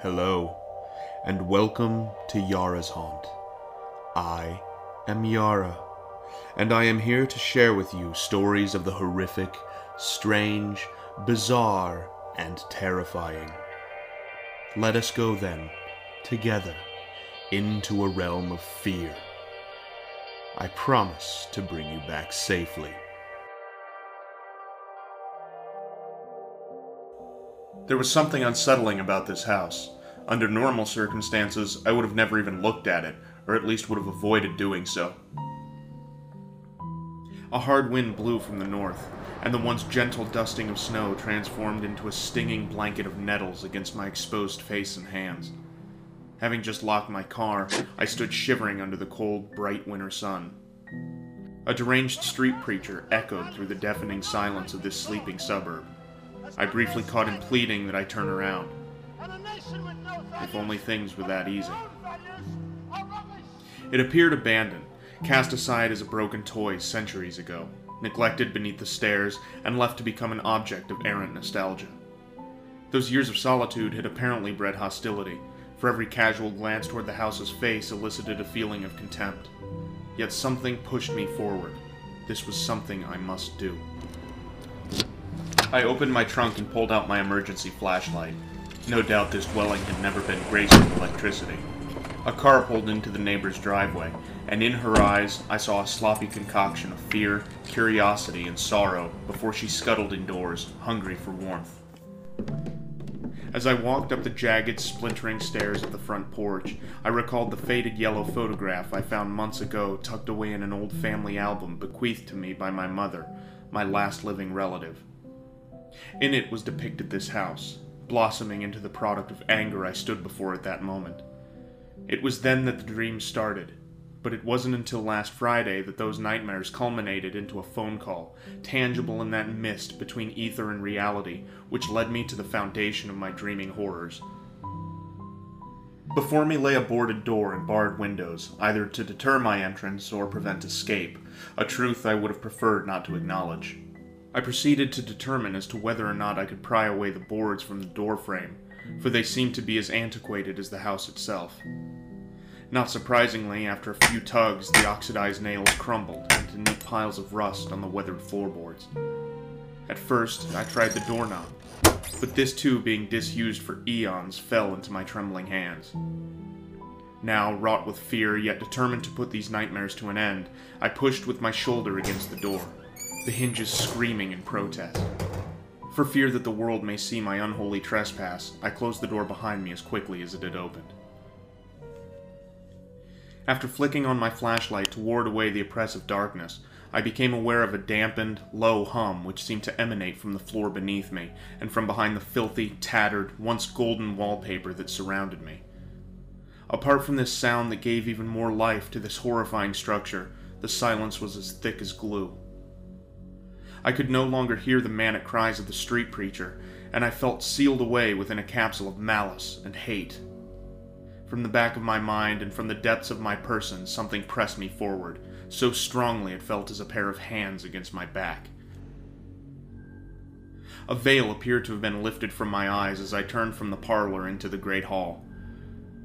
Hello, and welcome to Yara's Haunt. I am Yara, and I am here to share with you stories of the horrific, strange, bizarre, and terrifying. Let us go then, together, into a realm of fear. I promise to bring you back safely. There was something unsettling about this house. Under normal circumstances, I would have never even looked at it, or at least would have avoided doing so. A hard wind blew from the north, and the once gentle dusting of snow transformed into a stinging blanket of nettles against my exposed face and hands. Having just locked my car, I stood shivering under the cold, bright winter sun. A deranged street preacher echoed through the deafening silence of this sleeping suburb. I briefly caught him pleading that I turn around. If only things were that easy. It appeared abandoned, cast aside as a broken toy centuries ago, neglected beneath the stairs, and left to become an object of errant nostalgia. Those years of solitude had apparently bred hostility, for every casual glance toward the house's face elicited a feeling of contempt. Yet something pushed me forward. This was something I must do. I opened my trunk and pulled out my emergency flashlight. No doubt this dwelling had never been graced with electricity. A car pulled into the neighbor's driveway, and in her eyes I saw a sloppy concoction of fear, curiosity, and sorrow before she scuttled indoors, hungry for warmth. As I walked up the jagged, splintering stairs of the front porch, I recalled the faded yellow photograph I found months ago tucked away in an old family album bequeathed to me by my mother, my last living relative. In it was depicted this house, blossoming into the product of anger I stood before at that moment. It was then that the dream started, but it wasn't until last Friday that those nightmares culminated into a phone call, tangible in that mist between ether and reality, which led me to the foundation of my dreaming horrors. Before me lay a boarded door and barred windows, either to deter my entrance or prevent escape, a truth I would have preferred not to acknowledge. I proceeded to determine as to whether or not I could pry away the boards from the door frame, for they seemed to be as antiquated as the house itself. Not surprisingly, after a few tugs, the oxidized nails crumbled into neat piles of rust on the weathered floorboards. At first, I tried the doorknob, but this too, being disused for eons, fell into my trembling hands. Now, wrought with fear, yet determined to put these nightmares to an end, I pushed with my shoulder against the door the hinges screaming in protest. For fear that the world may see my unholy trespass, I closed the door behind me as quickly as it had opened. After flicking on my flashlight to ward away the oppressive darkness, I became aware of a dampened, low hum which seemed to emanate from the floor beneath me and from behind the filthy, tattered, once golden wallpaper that surrounded me. Apart from this sound that gave even more life to this horrifying structure, the silence was as thick as glue. I could no longer hear the manic cries of the street preacher, and I felt sealed away within a capsule of malice and hate. From the back of my mind and from the depths of my person, something pressed me forward, so strongly it felt as a pair of hands against my back. A veil appeared to have been lifted from my eyes as I turned from the parlor into the great hall.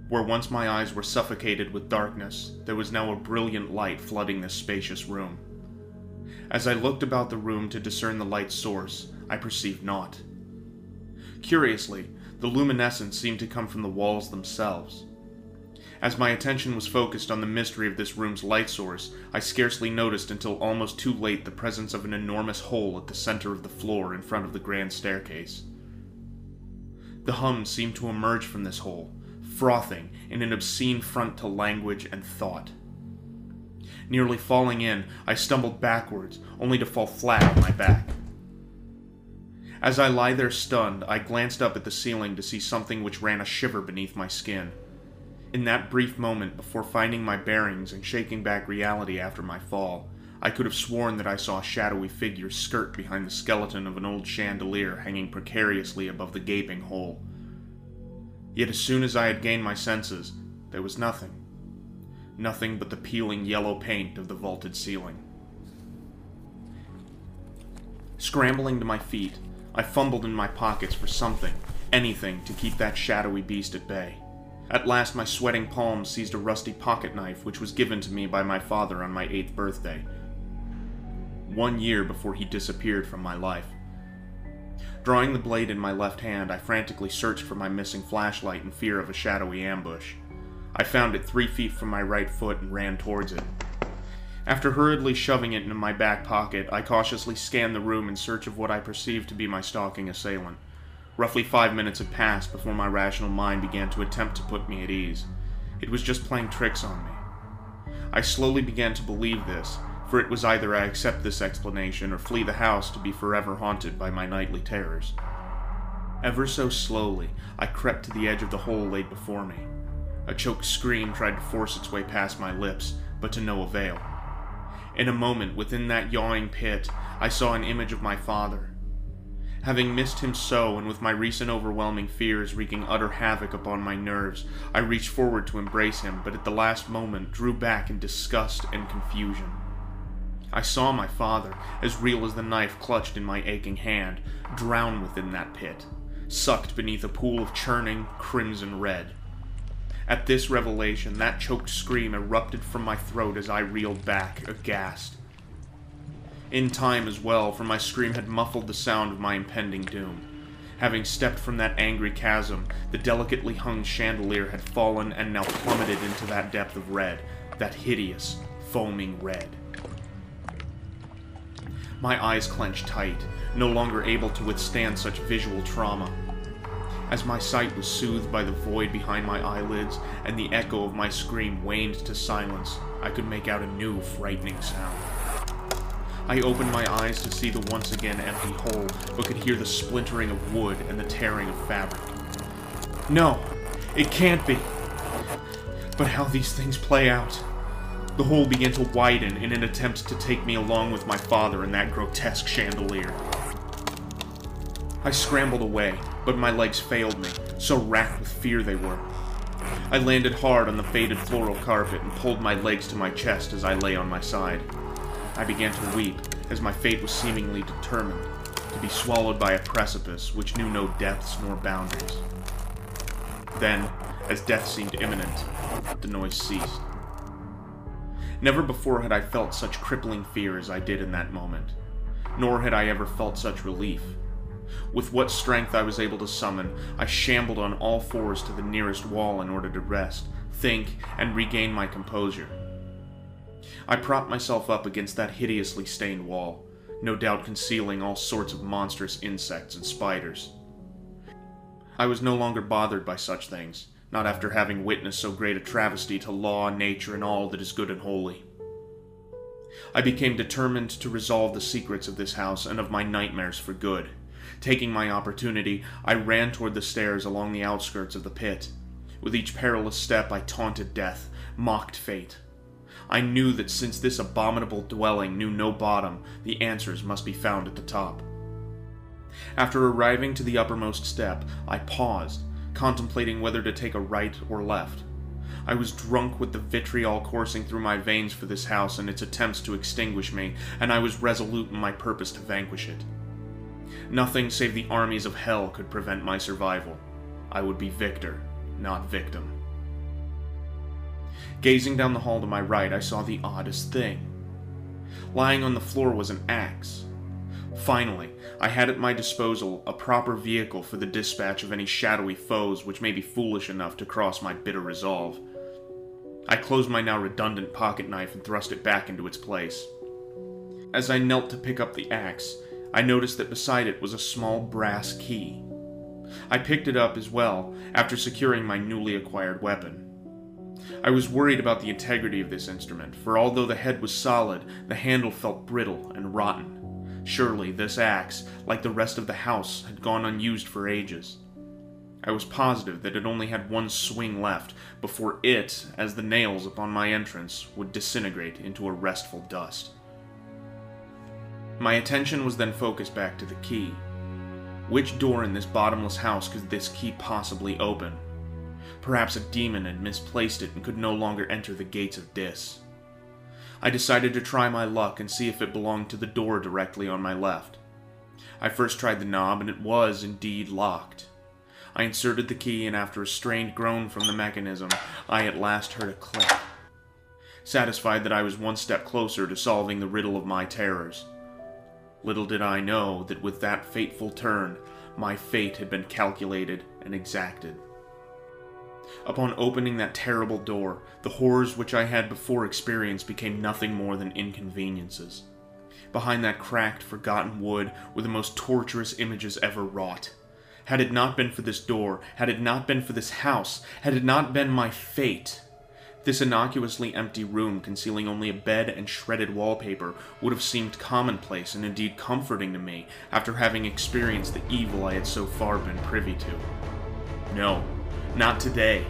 Where once my eyes were suffocated with darkness, there was now a brilliant light flooding this spacious room. As I looked about the room to discern the light's source, I perceived naught. Curiously, the luminescence seemed to come from the walls themselves. As my attention was focused on the mystery of this room's light source, I scarcely noticed until almost too late the presence of an enormous hole at the center of the floor in front of the grand staircase. The hum seemed to emerge from this hole, frothing in an obscene front to language and thought. Nearly falling in, I stumbled backwards, only to fall flat on my back. As I lie there stunned, I glanced up at the ceiling to see something which ran a shiver beneath my skin. In that brief moment before finding my bearings and shaking back reality after my fall, I could have sworn that I saw a shadowy figure skirt behind the skeleton of an old chandelier hanging precariously above the gaping hole. Yet as soon as I had gained my senses, there was nothing nothing but the peeling yellow paint of the vaulted ceiling. Scrambling to my feet, I fumbled in my pockets for something, anything to keep that shadowy beast at bay. At last, my sweating palms seized a rusty pocket knife which was given to me by my father on my eighth birthday, one year before he disappeared from my life. Drawing the blade in my left hand, I frantically searched for my missing flashlight in fear of a shadowy ambush. I found it three feet from my right foot and ran towards it. After hurriedly shoving it into my back pocket, I cautiously scanned the room in search of what I perceived to be my stalking assailant. Roughly five minutes had passed before my rational mind began to attempt to put me at ease. It was just playing tricks on me. I slowly began to believe this, for it was either I accept this explanation or flee the house to be forever haunted by my nightly terrors. Ever so slowly, I crept to the edge of the hole laid before me. A choked scream tried to force its way past my lips, but to no avail. In a moment, within that yawing pit, I saw an image of my father. Having missed him so, and with my recent overwhelming fears wreaking utter havoc upon my nerves, I reached forward to embrace him, but at the last moment drew back in disgust and confusion. I saw my father, as real as the knife clutched in my aching hand, drown within that pit, sucked beneath a pool of churning, crimson red. At this revelation, that choked scream erupted from my throat as I reeled back, aghast. In time as well, for my scream had muffled the sound of my impending doom. Having stepped from that angry chasm, the delicately hung chandelier had fallen and now plummeted into that depth of red, that hideous, foaming red. My eyes clenched tight, no longer able to withstand such visual trauma. As my sight was soothed by the void behind my eyelids and the echo of my scream waned to silence, I could make out a new frightening sound. I opened my eyes to see the once again empty hole, but could hear the splintering of wood and the tearing of fabric. No, it can't be. But how these things play out. The hole began to widen in an attempt to take me along with my father in that grotesque chandelier. I scrambled away, but my legs failed me, so racked with fear they were. I landed hard on the faded floral carpet and pulled my legs to my chest as I lay on my side. I began to weep, as my fate was seemingly determined, to be swallowed by a precipice which knew no depths nor boundaries. Then, as death seemed imminent, the noise ceased. Never before had I felt such crippling fear as I did in that moment, nor had I ever felt such relief. With what strength I was able to summon, I shambled on all fours to the nearest wall in order to rest, think, and regain my composure. I propped myself up against that hideously stained wall, no doubt concealing all sorts of monstrous insects and spiders. I was no longer bothered by such things, not after having witnessed so great a travesty to law, nature, and all that is good and holy. I became determined to resolve the secrets of this house and of my nightmares for good. Taking my opportunity, I ran toward the stairs along the outskirts of the pit. With each perilous step, I taunted death, mocked fate. I knew that since this abominable dwelling knew no bottom, the answers must be found at the top. After arriving to the uppermost step, I paused contemplating whether to take a right or left. I was drunk with the vitriol coursing through my veins for this house and its attempts to extinguish me, and I was resolute in my purpose to vanquish it. Nothing save the armies of hell could prevent my survival. I would be victor, not victim. Gazing down the hall to my right, I saw the oddest thing. Lying on the floor was an axe. Finally, I had at my disposal a proper vehicle for the dispatch of any shadowy foes which may be foolish enough to cross my bitter resolve. I closed my now redundant pocket knife and thrust it back into its place. As I knelt to pick up the axe, I noticed that beside it was a small brass key. I picked it up as well after securing my newly acquired weapon. I was worried about the integrity of this instrument, for although the head was solid, the handle felt brittle and rotten. Surely this axe, like the rest of the house, had gone unused for ages. I was positive that it only had one swing left before it, as the nails upon my entrance, would disintegrate into a restful dust. My attention was then focused back to the key. Which door in this bottomless house could this key possibly open? Perhaps a demon had misplaced it and could no longer enter the gates of Dis. I decided to try my luck and see if it belonged to the door directly on my left. I first tried the knob, and it was indeed locked. I inserted the key, and after a strained groan from the mechanism, I at last heard a click. Satisfied that I was one step closer to solving the riddle of my terrors. Little did I know that with that fateful turn, my fate had been calculated and exacted. Upon opening that terrible door, the horrors which I had before experienced became nothing more than inconveniences. Behind that cracked, forgotten wood were the most torturous images ever wrought. Had it not been for this door, had it not been for this house, had it not been my fate, this innocuously empty room, concealing only a bed and shredded wallpaper, would have seemed commonplace and indeed comforting to me after having experienced the evil I had so far been privy to. No, not today.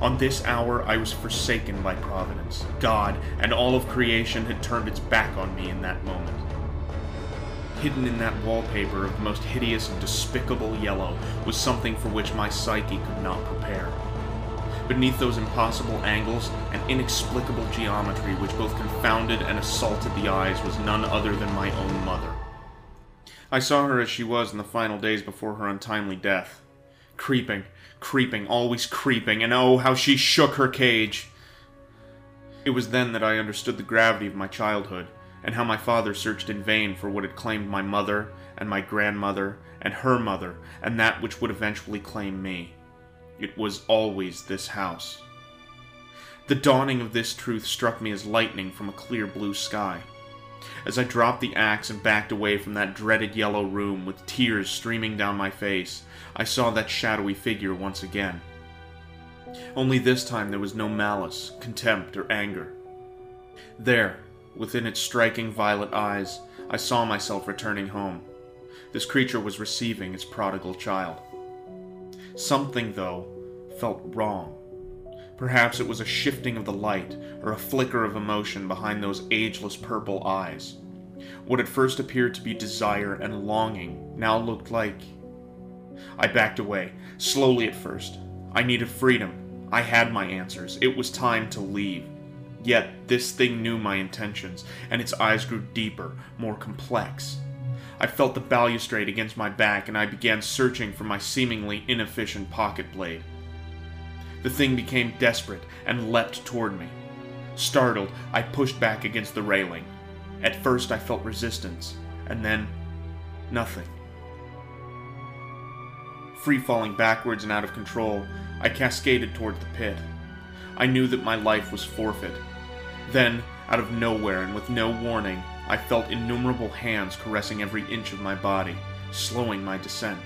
On this hour, I was forsaken by Providence. God and all of creation had turned its back on me in that moment. Hidden in that wallpaper of the most hideous and despicable yellow was something for which my psyche could not prepare. Beneath those impossible angles and inexplicable geometry which both confounded and assaulted the eyes was none other than my own mother. I saw her as she was in the final days before her untimely death. Creeping, creeping, always creeping, and oh, how she shook her cage! It was then that I understood the gravity of my childhood, and how my father searched in vain for what had claimed my mother, and my grandmother, and her mother, and that which would eventually claim me. It was always this house. The dawning of this truth struck me as lightning from a clear blue sky. As I dropped the axe and backed away from that dreaded yellow room with tears streaming down my face, I saw that shadowy figure once again. Only this time there was no malice, contempt, or anger. There, within its striking violet eyes, I saw myself returning home. This creature was receiving its prodigal child. Something, though, felt wrong. Perhaps it was a shifting of the light, or a flicker of emotion behind those ageless purple eyes. What at first appeared to be desire and longing now looked like. I backed away, slowly at first. I needed freedom. I had my answers. It was time to leave. Yet this thing knew my intentions, and its eyes grew deeper, more complex. I felt the balustrade against my back, and I began searching for my seemingly inefficient pocket blade. The thing became desperate and leapt toward me. Startled, I pushed back against the railing. At first, I felt resistance, and then nothing. Free falling backwards and out of control, I cascaded toward the pit. I knew that my life was forfeit. Then, out of nowhere and with no warning, I felt innumerable hands caressing every inch of my body, slowing my descent.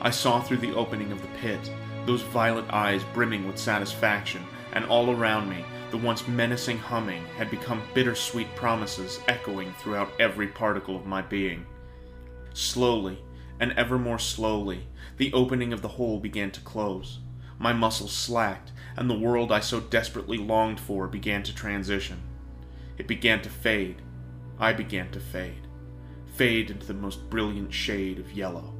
I saw through the opening of the pit, those violet eyes brimming with satisfaction, and all around me, the once menacing humming had become bittersweet promises echoing throughout every particle of my being. Slowly, and ever more slowly, the opening of the hole began to close. My muscles slacked, and the world I so desperately longed for began to transition. It began to fade, I began to fade, fade into the most brilliant shade of yellow.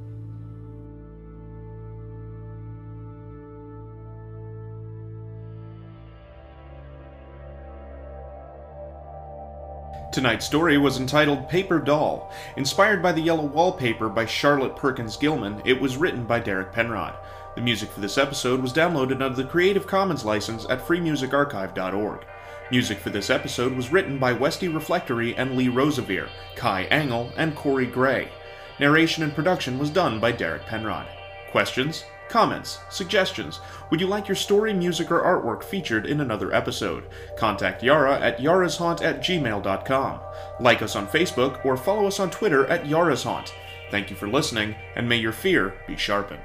Tonight's story was entitled Paper Doll. Inspired by the yellow wallpaper by Charlotte Perkins Gilman, it was written by Derek Penrod. The music for this episode was downloaded under the Creative Commons license at freemusicarchive.org. Music for this episode was written by Westy Reflectory and Lee Rosevere, Kai Engel, and Cory Gray. Narration and production was done by Derek Penrod. Questions? Comments? Suggestions? Would you like your story, music, or artwork featured in another episode? Contact Yara at yarashaunt at gmail.com. Like us on Facebook or follow us on Twitter at yarashaunt. Thank you for listening, and may your fear be sharpened.